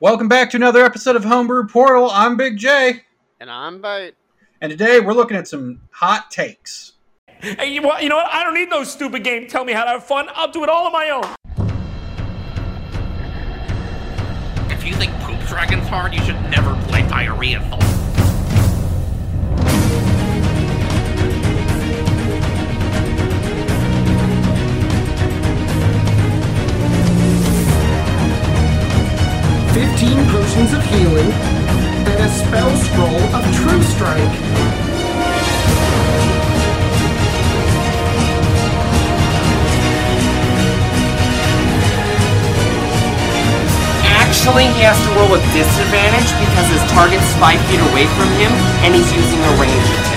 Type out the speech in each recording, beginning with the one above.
Welcome back to another episode of Homebrew Portal. I'm Big J, And I'm Bite. and today we're looking at some hot takes. Hey, you, you know what? I don't need no stupid game. Tell me how to have fun. I'll do it all on my own. If you think Poop Dragon's hard, you should never play Diarrhea Folk. Fifteen potions of healing, and a spell scroll of True Strike. Actually, he has to roll with disadvantage because his target's five feet away from him and he's using a range attack.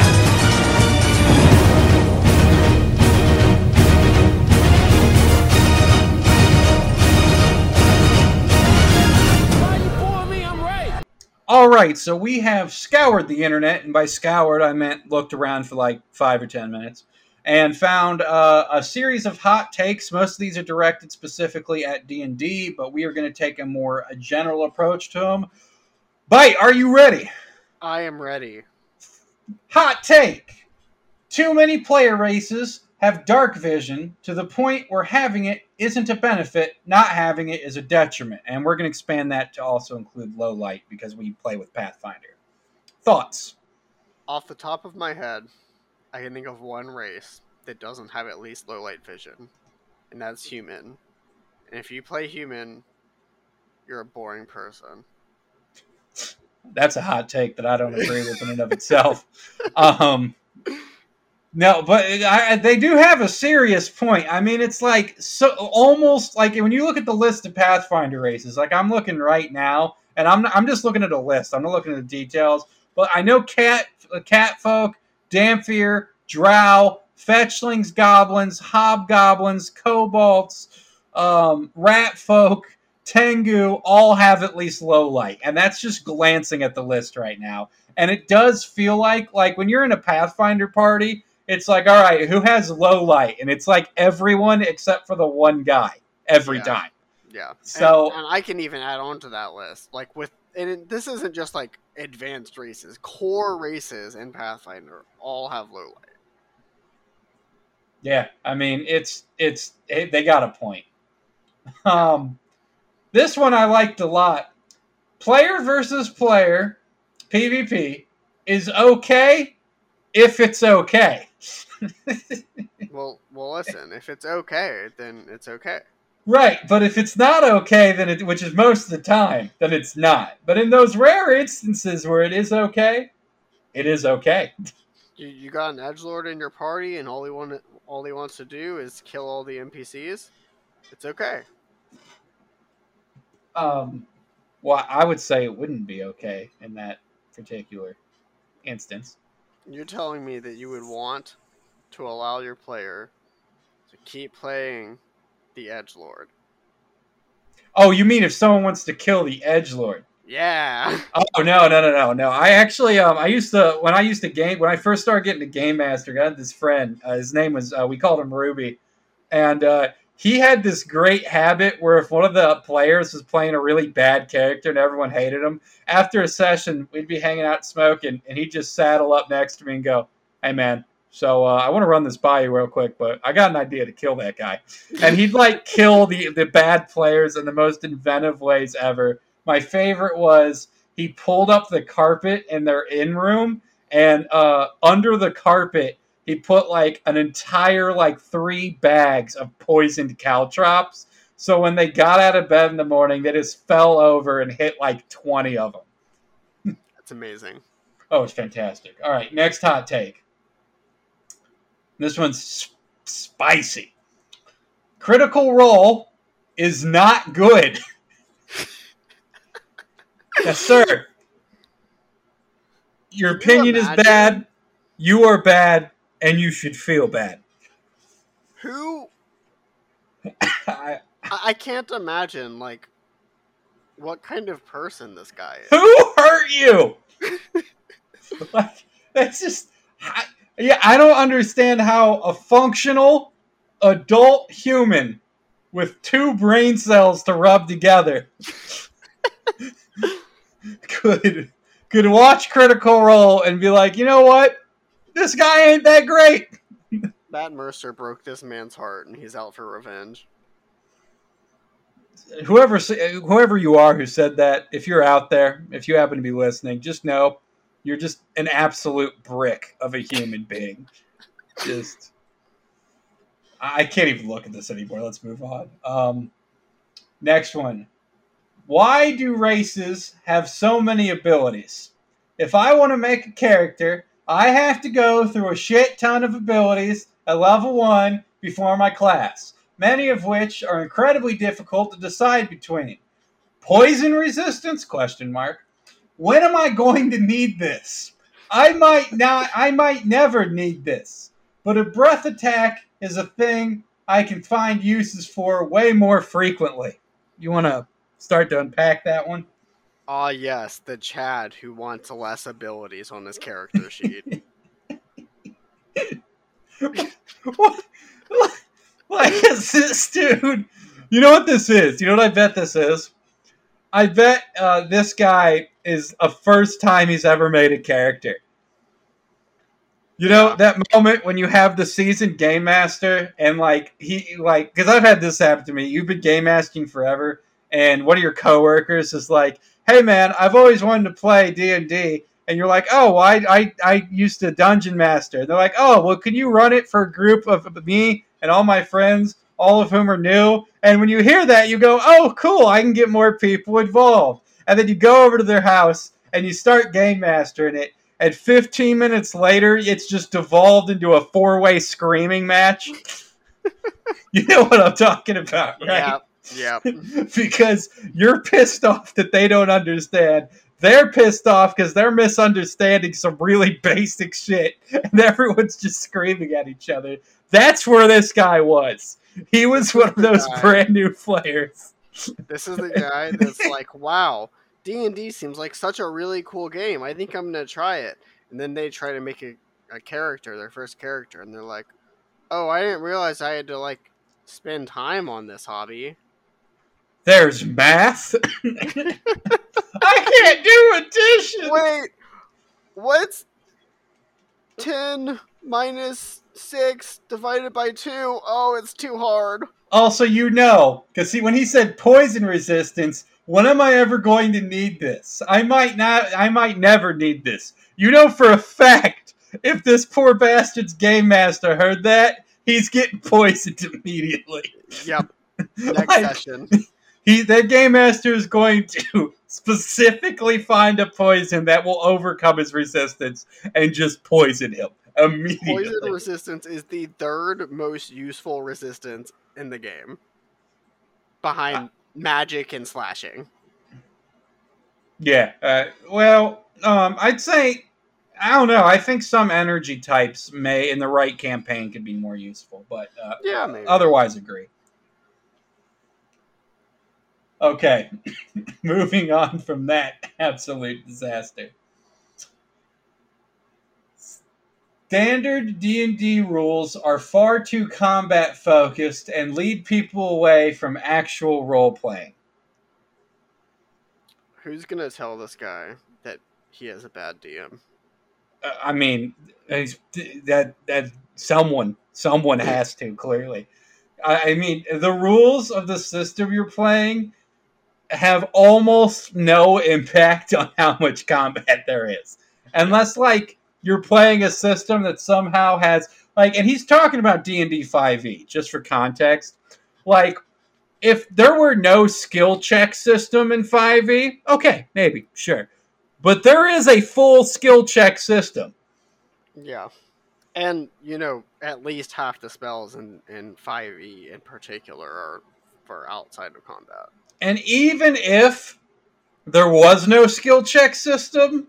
Right, so we have scoured the internet, and by scoured I meant looked around for like five or ten minutes, and found uh, a series of hot takes. Most of these are directed specifically at D and D, but we are going to take a more a general approach to them. Bite, are you ready? I am ready. Hot take: Too many player races have dark vision to the point where having it isn't a benefit, not having it is a detriment. And we're going to expand that to also include low light because we play with Pathfinder. Thoughts? Off the top of my head, I can think of one race that doesn't have at least low light vision, and that's human. And if you play human, you're a boring person. That's a hot take that I don't agree with in and of itself. Um, no, but I, they do have a serious point. I mean, it's like so almost like when you look at the list of Pathfinder races. Like I'm looking right now, and I'm I'm just looking at a list. I'm not looking at the details. But I know cat cat folk, Dhampir, Drow, fetchlings, goblins, hobgoblins, kobolds, um, rat folk, Tengu all have at least low light, and that's just glancing at the list right now. And it does feel like like when you're in a Pathfinder party, it's like all right, who has low light? And it's like everyone except for the one guy every Yeah. time. Yeah. And- So- and, I can even add on to that list, like with, and it, this isn't just like advanced races. Core races in Pathfinder all have low light. Yeah, I mean it's it's it, they got a point. Um, this one I liked a lot. Player versus player, PvP is okay if it's okay. Well, well, listen. If it's okay, then it's okay. Right, but if it's not okay, then it, which is most of the time, then it's not. But in those rare instances where it is okay, it is okay. You, you got an edge lord in your party, and all he want all he wants to do is kill all the NPCs. It's okay. Um, well, I would say it wouldn't be okay in that particular instance. You're telling me that you would want to allow your player to keep playing the edge lord? Oh, you mean if someone wants to kill the edge lord? Yeah. Oh no, no, no, no, no! I actually, um, I used to when I used to game when I first started getting a game master. I had this friend. Uh, his name was uh, we called him Ruby, and uh, he had this great habit where if one of the players was playing a really bad character and everyone hated him, after a session we'd be hanging out smoking, and he'd just saddle up next to me and go, "Hey man, so uh, I want to run this by you real quick, but I got an idea to kill that guy." And he'd like kill the the bad players in the most inventive ways ever. My favorite was he pulled up the carpet in their in room and uh, under the carpet he put like an entire like three bags of poisoned caltrops so when they got out of bed in the morning they just fell over and hit like 20 of them That's amazing. oh it's fantastic all right next hot take this one's s- spicy. Critical role is not good. Yes sir. Your you opinion is bad you are bad and you should feel bad. Who I- I, I can't imagine like what kind of person this guy is. who hurt you? Like that's just I, yeah i don't understand how a functional adult human with two brain cells to rub together could could watch Critical Role and be like, you know what, this guy ain't that great. Matt Mercer broke this man's heart, and he's out for revenge. Whoever whoever you are who said that, if you're out there, if you happen to be listening, just know you're just an absolute brick of a human being. Just, I can't even look at this anymore. Let's move on. Um, next one. Why do races have so many abilities? If I want to make a character, I have to go through a shit ton of abilities at level one before my class, many of which are incredibly difficult to decide between. Poison resistance? Question mark. When am I going to need this? I might not. I might never need this, but a breath attack is a thing I can find uses for way more frequently. You want to start to unpack that one? Ah, yes, the Chad who wants less abilities on his character sheet. what? Like, is this dude? You know what this is? You know what I bet this is? I bet uh, this guy is a first time he's ever made a character. You know that moment when you have the seasoned game master and like he like because I've had this happen to me. You've been game mastering forever, and one of your coworkers is like, "Hey man, I've always wanted to play D and D," and you're like, "Oh, well, I I I used to dungeon master." And they're like, "Oh, well, can you run it for a group of me and all my friends, all of whom are new?" And when you hear that, you go, "Oh, cool! I can get more people involved." And then you go over to their house and you start game mastering it. And 15 minutes later, it's just devolved into a four-way screaming match. you know what I'm talking about, right? Yep, yep. because you're pissed off that they don't understand. They're pissed off because they're misunderstanding some really basic shit, and everyone's just screaming at each other. That's where this guy was. He was one of those Guy. brand new players. This is the guy that's like, wow, D and D seems like such a really cool game. I think I'm gonna try it. And then they try to make a, a character, their first character, and they're like, oh, I didn't realize I had to like spend time on this hobby. There's math. I can't do addition. Wait, what's ten minus six divided by two? Oh, it's too hard. Also, you know, because see, when he said poison resistance, when am I ever going to need this? I might not. I might never need this. You know for a fact, if this poor bastard's game master heard that, he's getting poisoned immediately. Yep. Next Like, session. he, that game master is going to specifically find a poison that will overcome his resistance and just poison him immediately. Poison resistance is the third most useful resistance in the game, behind magic and slashing. Yeah. Uh, well, um, I'd say I don't know. I think some energy types may, in the right campaign, could be more useful, but uh, Yeah, maybe. otherwise, agree. Okay, moving on from that absolute disaster. Standard D&D rules are far too combat focused and lead people away from actual role playing. Who's gonna tell this guy that he has a bad DM? Uh, I mean, that that someone someone has to clearly. I, I mean, the rules of the system you're playing have almost no impact on how much combat there is, unless like you're playing a system that somehow has like, and he's talking about D and D five E just for context, like. If there were no skill check system in 5e, okay, maybe, sure. But there is a full skill check system. Yeah, and you know at least half the spells in in five E in particular are for outside of combat. And even if there was no skill check system,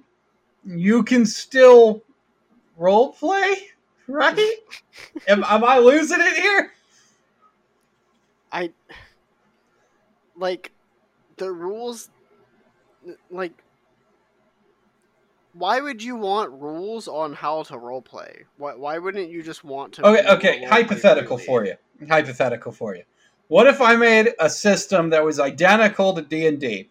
you can still role play, right? am, am I losing it here? I like the rules like why would you want rules on how to roleplay? Why why wouldn't you just want to Okay, be able to okay. Hypothetical for you. Hypothetical for you. What if I made a system that was identical to D and D,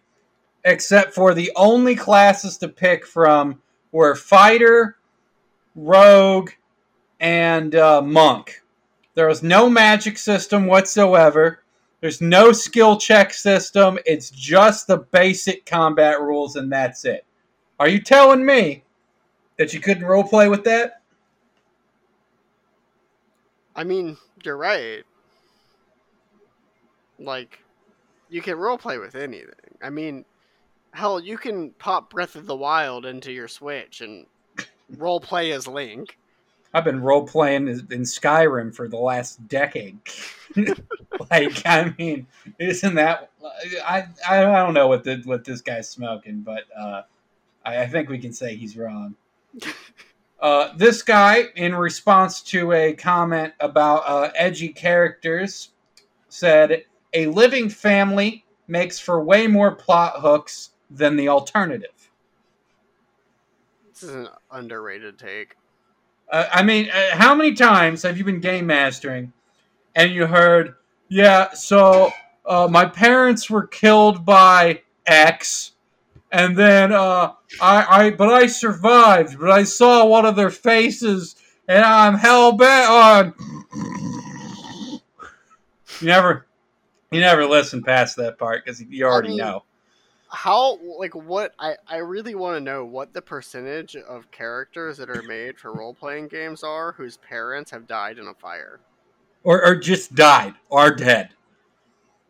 except for the only classes to pick from were fighter, rogue, and uh, monk. There was no magic system whatsoever. There's no skill check system. It's just the basic combat rules, and that's it. Are you telling me that you couldn't roleplay with that? I mean, you're right. Like, you can roleplay with anything. I mean, hell, you can pop Breath of the Wild into your Switch and role play as Link. I've been role playing in Skyrim for the last decade. like, I mean, isn't that? I I don't know what the, what this guy's smoking, but uh, I, I think we can say he's wrong. Uh, this guy, in response to a comment about uh, edgy characters, said, "A living family makes for way more plot hooks than the alternative." This is an underrated take. Uh, I mean, uh, how many times have you been game mastering and you heard, yeah, so uh, my parents were killed by X, and then uh, I, I, but I survived, but I saw one of their faces, and I'm hell bent on. You never, you never listen past that part because you already mean, know. How, like, what? I, I really want to know what the percentage of characters that are made for role playing games are whose parents have died in a fire. or, or just died or are dead.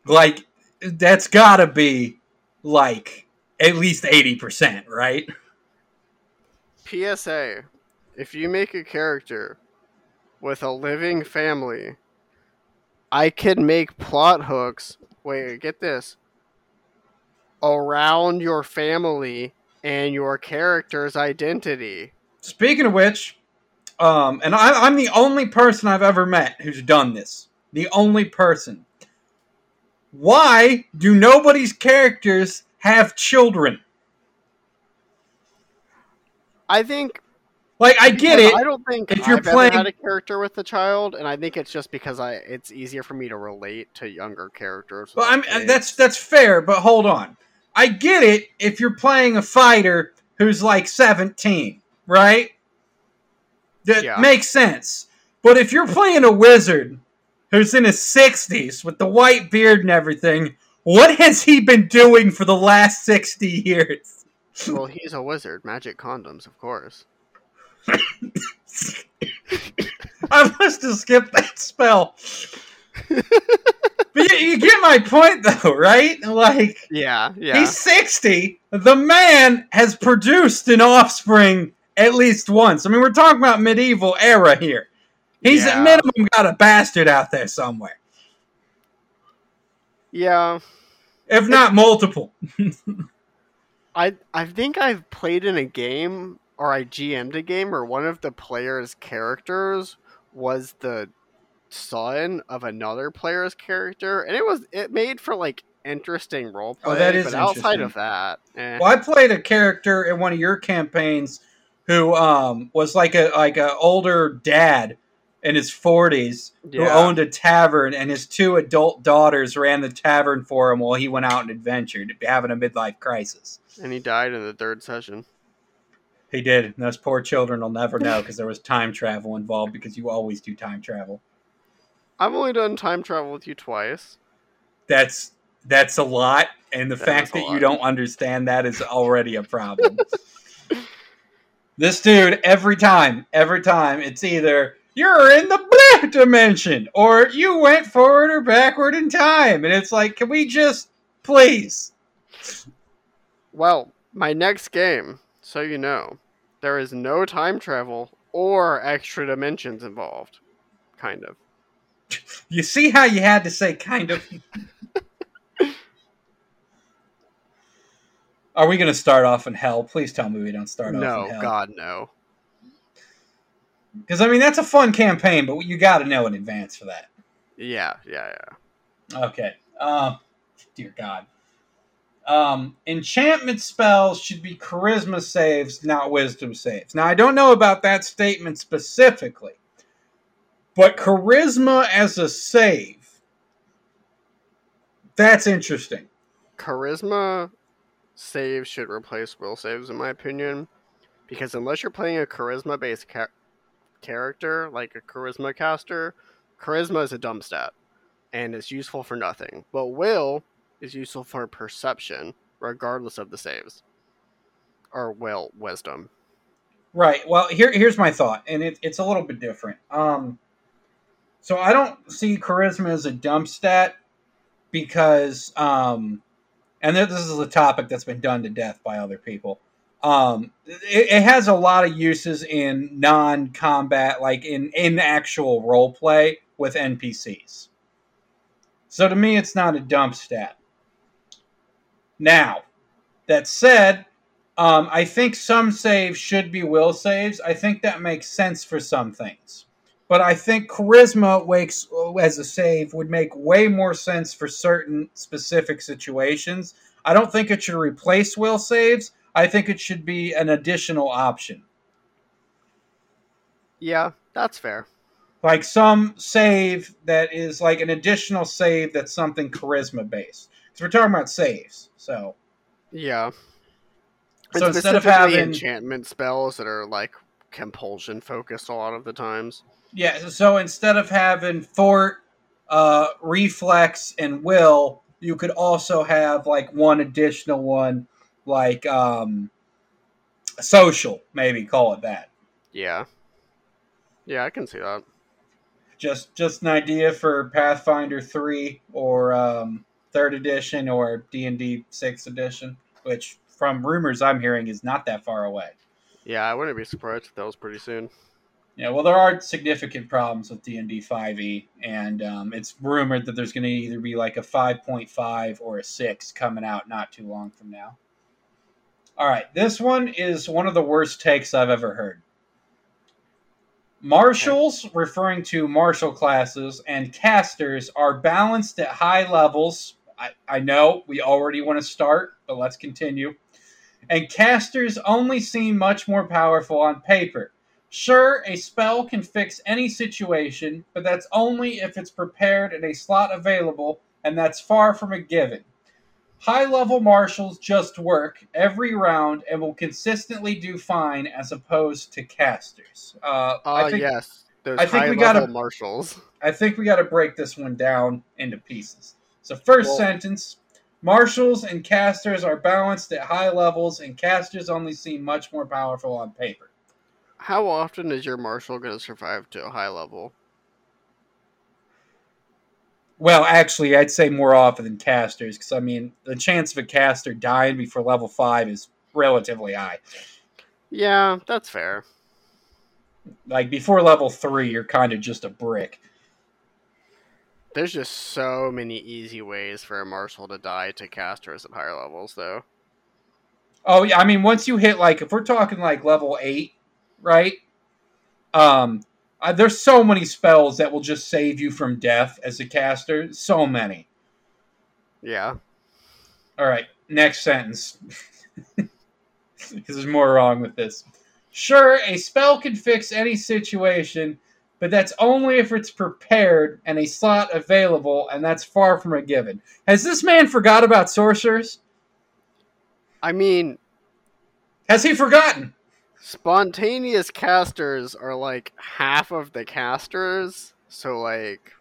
Like that's got to be like at least eighty percent, right? PSA if you make a character with a living family, I can make plot hooks. Wait, get this. Around your family and your character's identity. Speaking of which, um, and I, I'm the only person I've ever met who's done this. The only person. Why do nobody's characters have children? I think. Like, I get it. I don't think If you're I've ever playing- had a character with a child, and I think it's just because I it's easier for me to relate to younger characters. Well, I'm, kids. that's that's fair, but hold on. I get it if you're playing a fighter who's like 17, right? That Yeah. makes sense. But if you're playing a wizard who's in his 60s with the white beard and everything, what has he been doing for the last 60 years? well, he's a wizard. Magic condoms, of course. I must have skipped that spell. But you, you get my point, though, right? Like, Yeah, yeah. He's 60. The man has produced an offspring at least once. I mean, we're talking about medieval era here. He's Yeah. at minimum got a bastard out there somewhere, yeah. if not multiple. I I think I've played in a game or I GM'd a game where one of the player's characters was the son of another player's character, and it was it made for like interesting roleplay. Oh, that is but outside of that, eh. Well, I played a character in one of your campaigns who um, was like a like a older dad in his 40s who owned a tavern, and his two adult daughters ran the tavern for him while he went out and adventured, having a midlife crisis. and he died in the third session. He did. And those poor children will never know because there was time travel involved because you always do time travel. I've only done time travel with you twice. That's that's a lot, and the That fact that you don't understand that is already a problem. this dude, every time, every time, it's either you're in the black dimension or you went forward or backward in time, and it's like, can we just please? Well, my next game, so you know, there is no time travel or extra dimensions involved. Kind of. You see how you had to say kind of. Are we going to start off in hell? Please tell me we don't start off No, in hell. God, no. Because I mean that's a fun campaign, but you got to know in advance for that. Yeah, yeah, yeah. Okay. Um, dear God. Um, enchantment spells should be charisma saves, not wisdom saves. Now I don't know about that statement specifically, but charisma as a save. That's interesting. Charisma saves should replace will saves, in my opinion, because unless you're playing a charisma based ca- character like a charisma caster, charisma is a dumb stat and it's useful for nothing. But will is useful for perception, regardless of the saves or will wisdom. Right. Well, here here's my thought, and it, it's a little bit different. Um, so I don't see charisma as a dump stat because, um, and this is a topic that's been done to death by other people. Um, it, it has a lot of uses in non-combat, like in in actual role play with NPCs. So to me, it's not a dump stat. Now, that said, um, I think some saves should be will saves. I think that makes sense for some things. But I think charisma wakes as a save would make way more sense for certain specific situations. I don't think it should replace will saves. I think it should be an additional option. Yeah, that's fair. Like some save that is like an additional save that's something charisma based. Because we're talking about saves. So Yeah. So instead of having- enchantment spells that are like compulsion focused a lot of the times. Yeah, so instead of having fort, uh, reflex, and will, you could also have like one additional one, like um, social, maybe call it that. Yeah. Yeah, I can see that. Just just an idea for Pathfinder three or um, third edition or D and D sixth edition, which from rumors I'm hearing is not that far away. Yeah, I wouldn't be surprised if that was pretty soon. Yeah, well, there are significant problems with D and D five E, and um, it's rumored that there's going to either be like a five point five or a six coming out not too long from now. All right, this one is one of the worst takes I've ever heard. Martials, referring to martial classes, and casters are balanced at high levels. I, I know we already want to start, but let's continue. And casters only seem much more powerful on paper. Sure, a spell can fix any situation, but that's only if it's prepared and a slot available, and that's far from a given. High level martials just work every round and will consistently do fine as opposed to casters. Uh, Oh, I think, yes. Those I think high we gotta- martials. I think we got to break this one down into pieces. So, first Well- sentence Martials and casters are balanced at high levels, and casters only seem much more powerful on paper. How often is your martial going to survive to a high level? Well, actually, I'd say more often than casters, because I mean, the chance of a caster dying before level five is relatively high. Yeah, that's fair. Like before level three, you're kind of just a brick. There's just so many easy ways for a martial to die to casters at higher levels, though. Oh yeah, I mean, once you hit like, if we're talking like level eight, right? Um, uh, there's so many spells that will just save you from death as a caster. So many. Yeah. All right, next sentence. Because there's more wrong with this. Sure, a spell can fix any situation, but that's only if it's prepared and a slot available, and that's far from a given. Has this man forgot about sorcerers? I mean, Has he forgotten? Spontaneous casters are like half of the casters, so like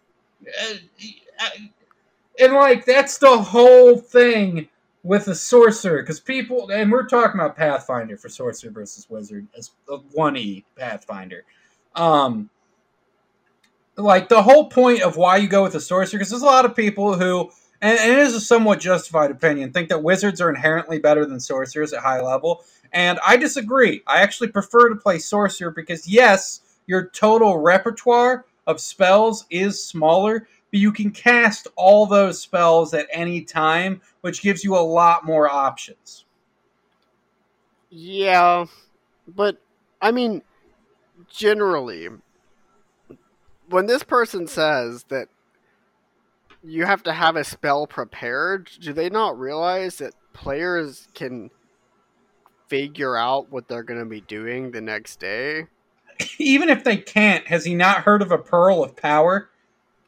and like that's the whole thing with a sorcerer because people and we're talking about pathfinder for sorcerer versus wizard as a 1e pathfinder. Um like the whole point of why you go with a sorcerer because there's a lot of people who and, and it is a somewhat justified opinion think that wizards are inherently better than sorcerers at high level and i disagree i actually prefer to play sorcerer because yes your total repertoire of spells is smaller but you can cast all those spells at any time, which gives you a lot more options. yeah, but I mean, generally, when this person says that you have to have a spell prepared, do they not realize that players can figure out what they're going to be doing the next day? Even if they can't, has he not heard of a pearl of power?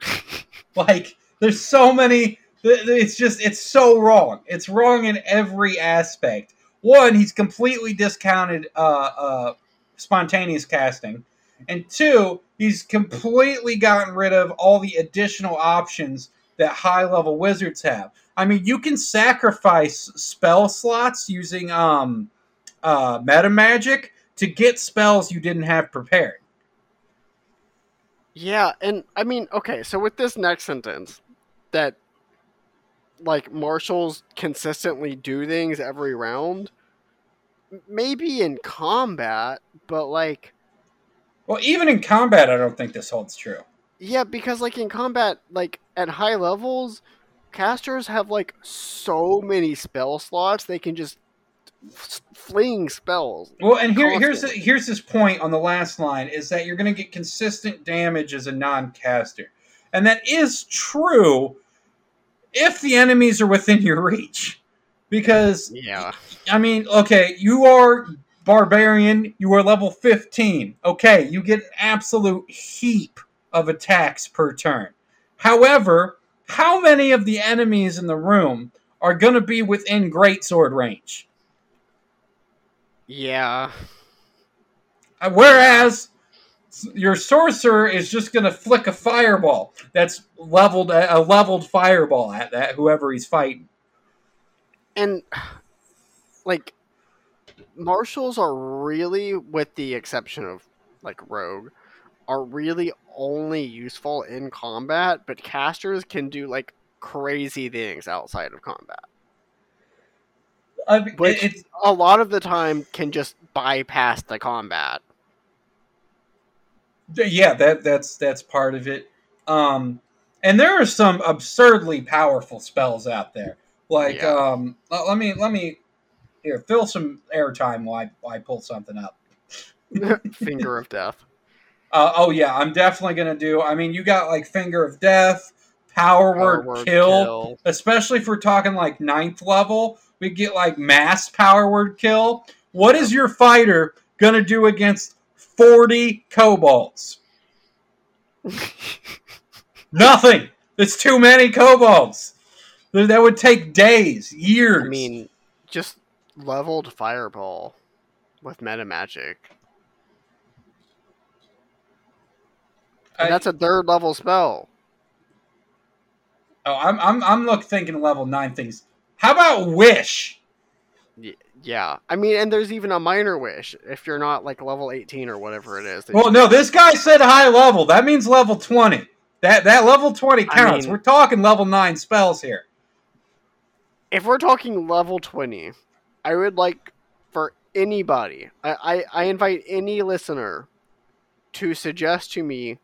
like, there's so many it's just it's so wrong. It's wrong in every aspect. One, he's completely discounted uh, uh, spontaneous casting, and two, he's completely gotten rid of all the additional options that high level wizards have. I mean, you can sacrifice spell slots using um, uh, meta magic to get spells you didn't have prepared. Yeah, and I mean, okay, so with this next sentence, that like martials consistently do things every round, maybe in combat, but like, Well, even in combat, I don't think this holds true. yeah, because like in combat, like at high levels, casters have like so many spell slots they can just f- fling spells. Well, and here, here's Constantly. here's this point on the last line is that you're going to get consistent damage as a non-caster, and that is true if the enemies are within your reach. Because Yeah. I mean, okay, you are barbarian, you are level 15. Okay, you get an absolute heap of attacks per turn. However, how many of the enemies in the room are going to be within greatsword range? Yeah. Uh, Whereas your sorcerer is just going to flick a fireball that's leveled a leveled fireball at that whoever he's fighting. and like martials are really with the exception of like rogue are really only useful in combat but casters can do like crazy things outside of combat I mean, which it's a lot of the time can just bypass the combat yeah, that that's that's part of it. Um, and there are some absurdly powerful spells out there. Like, Yeah. um, let, me let me here fill some airtime while I, while I pull something up. finger of death Uh, oh yeah, I'm definitely gonna do. I mean, you got like Finger of Death, Power, Power Word, word kill, especially if we're talking like ninth level. We get like mass Power Word Kill. What is your fighter gonna do against forty kobolds? Nothing. It's too many kobolds. That would take days, years. i mean just leveled fireball with meta magic and I- that's a third level spell oh, I'm I'm I'm look thinking level nine things. How about Wish? Yeah, I mean, and there's even a minor wish if you're not like level 18 or whatever it is. Well, no, this guy said high level. That means level twenty. That that level twenty I counts. mean- We're talking level nine spells here. if we're talking level 20, I would like for anybody, I, I, I invite any listener to suggest to me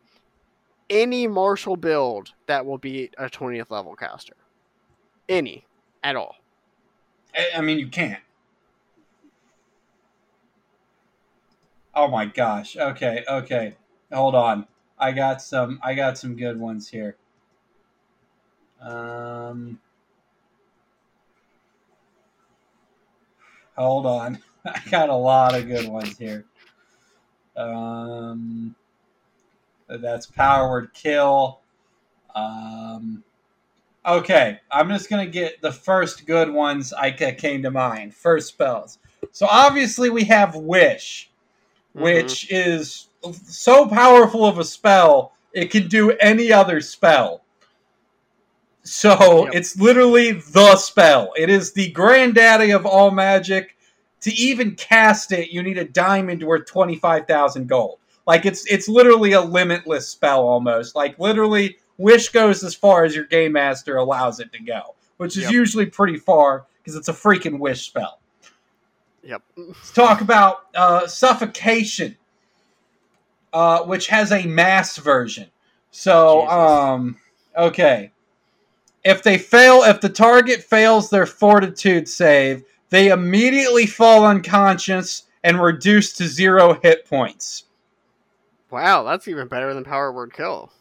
any martial build that will be a 20th level caster. Any at all. I, mean, you can't. Oh my gosh. Okay, okay. Hold on. I got some. I got some good ones here. Um. Hold on. I got a lot of good ones here. Um. That's power word kill. Um. Okay, I'm just gonna get the first good ones I that came to mind. First spells. So obviously we have wish, mm-hmm. which is so powerful of a spell it can do any other spell. So Yep. it's literally the spell. It is the granddaddy of all magic. To even cast it, you need a diamond worth twenty five thousand gold. Like it's it's literally a limitless spell almost. Like literally, wish goes as far as your game master allows it to go, which is Yep. usually pretty far because it's a freaking wish spell. Yep. Let's talk about uh, suffocation, uh, which has a mass version. So, um, okay, if they fail, if the target fails their fortitude save, they immediately fall unconscious and reduce to zero hit points. Wow, that's even better than power word kill.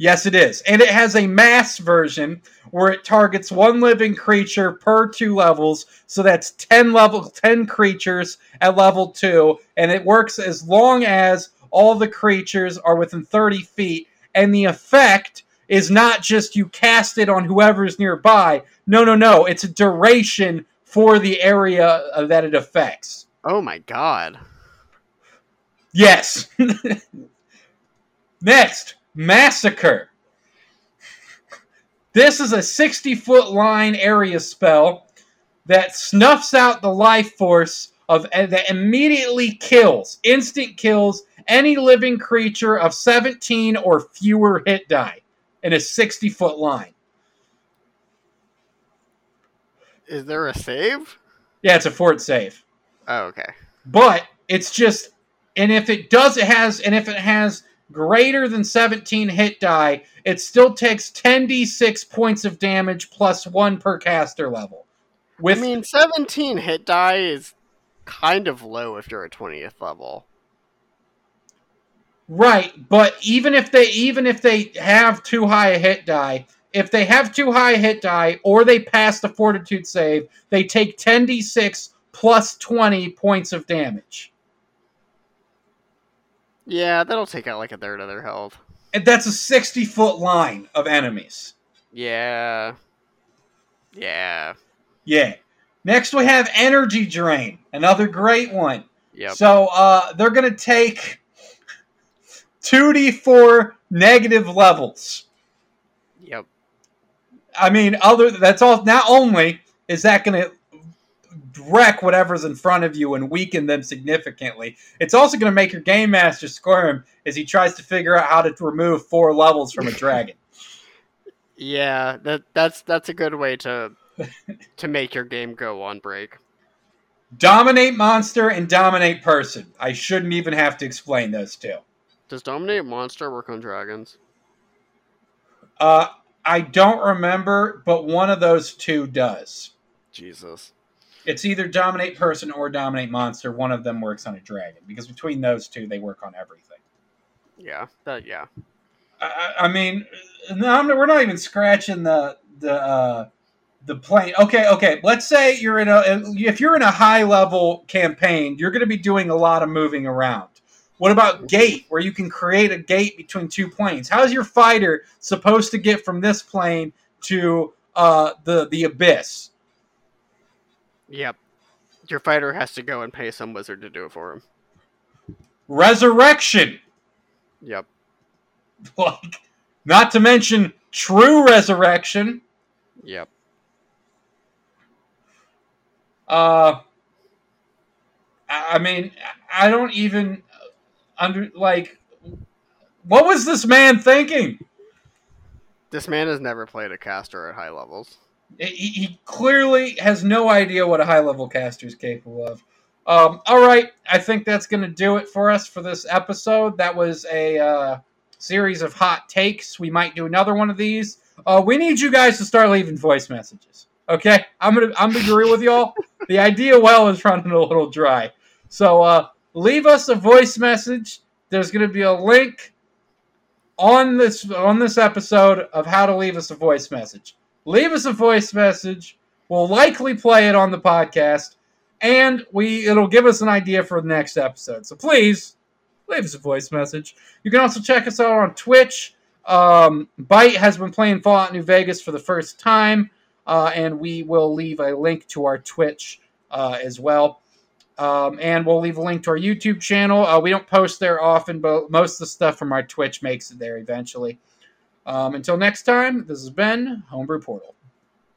Yes, it is. And it has a mass version where it targets one living creature per two levels. So that's 10 level 10 creatures at level 2 and it works as long as all the creatures are within 30 feet and the effect is not just you cast it on whoever's nearby. No, no, no. It's a duration for the area uh, that it affects. Oh my god. Yes. Next, Massacre. This is a 60 foot line area spell that snuffs out the life force of uh, that immediately kills, instant kills any living creature of 17 or fewer hit die in a 60 foot line. Is there a save? Yeah, it's a fort save. Oh, okay. But it's just and if it does it has and if it has greater than 17 hit die, it still takes 10d6 points of damage plus 1 per caster level. With I mean, 17 hit die is kind of low if you're a 20th level. Right, but even if they even if they have too high a hit die, if they have too high a hit die or they pass the fortitude save, they take 10d6 plus 20 points of damage. Yeah, that'll take out like a third of their health. And that's a 60 foot line of enemies. Yeah. Yeah. Yeah. Next we have energy drain, another great one. Yep. So uh, they're gonna take 2d4 negative levels. Yep. I mean, other that's all. Not only is that going to wreck whatever's in front of you and weaken them significantly, it's also going to make your game master squirm as he tries to figure out how to remove four levels from a dragon. Yeah, that that's that's a good way to to make your game go on break. dominate monster and dominate person. I shouldn't even have to explain those two. Does dominate monster work on dragons? Uh, I don't remember, but one of those two does. Jesus. It's either dominate person or dominate monster. One of them works on a dragon because between those two, they work on everything. Yeah. That yeah. I, I mean, we're not even scratching the the uh, the plane. Okay, okay. Let's say you're in a if you're in a high level campaign, you're going to be doing a lot of moving around. What about gate, where you can create a gate between two planes? How's your fighter supposed to get from this plane to uh, the the abyss? Yep. Your fighter has to go and pay some wizard to do it for him. Resurrection, Yep. like not to mention true resurrection. Yep. Uh, I I mean, I don't even under like. What was this man thinking? This man has never played a caster at high levels. He, he clearly has no idea what a high level caster is capable of. Um, all right, I think that's going to do it for us for this episode. That was a uh, series of hot takes. We might do another one of these. Uh, we need you guys to start leaving voice messages. Okay, I'm gonna I'm gonna agree with y'all. The idea well is running a little dry, so uh, leave us a voice message. There's gonna be a link on this on this episode of how to leave us a voice message. Leave us a voice message. We'll likely play it on the podcast, and we it'll give us an idea for the next episode. So please leave us a voice message. You can also check us out on Twitch. Um, Byte has been playing Fallout New Vegas for the first time, uh, and we will leave a link to our Twitch uh, as well. Um, and we'll leave a link to our YouTube channel. Uh, we don't post there often, but most of the stuff from our Twitch makes it there eventually. Um, until next time, this has been Homebrew Portal.